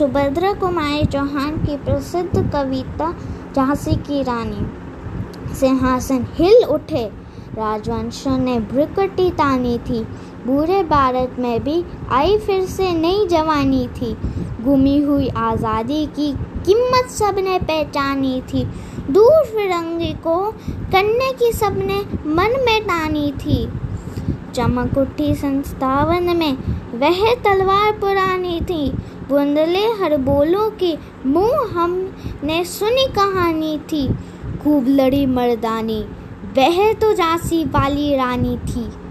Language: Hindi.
सुभद्रा कुमारी चौहान की प्रसिद्ध कविता, झांसी की रानी। सिंहासन हिल उठे, राजवंशों ने ब्रुकटी तानी थी। पूरे भारत में भी आई फिर से नई जवानी थी। गुमी हुई आज़ादी की कीमत सबने पहचानी थी। दूर फिरंगी को करने की सबने मन में टानी थी। चमक उठी संस्थावन में, वह तलवार पुरानी थी। बुंदले हर बोलों के मुँह हमने सुनी कहानी थी। खूब लड़ी मर्दानी, वह तो झांसी वाली रानी थी।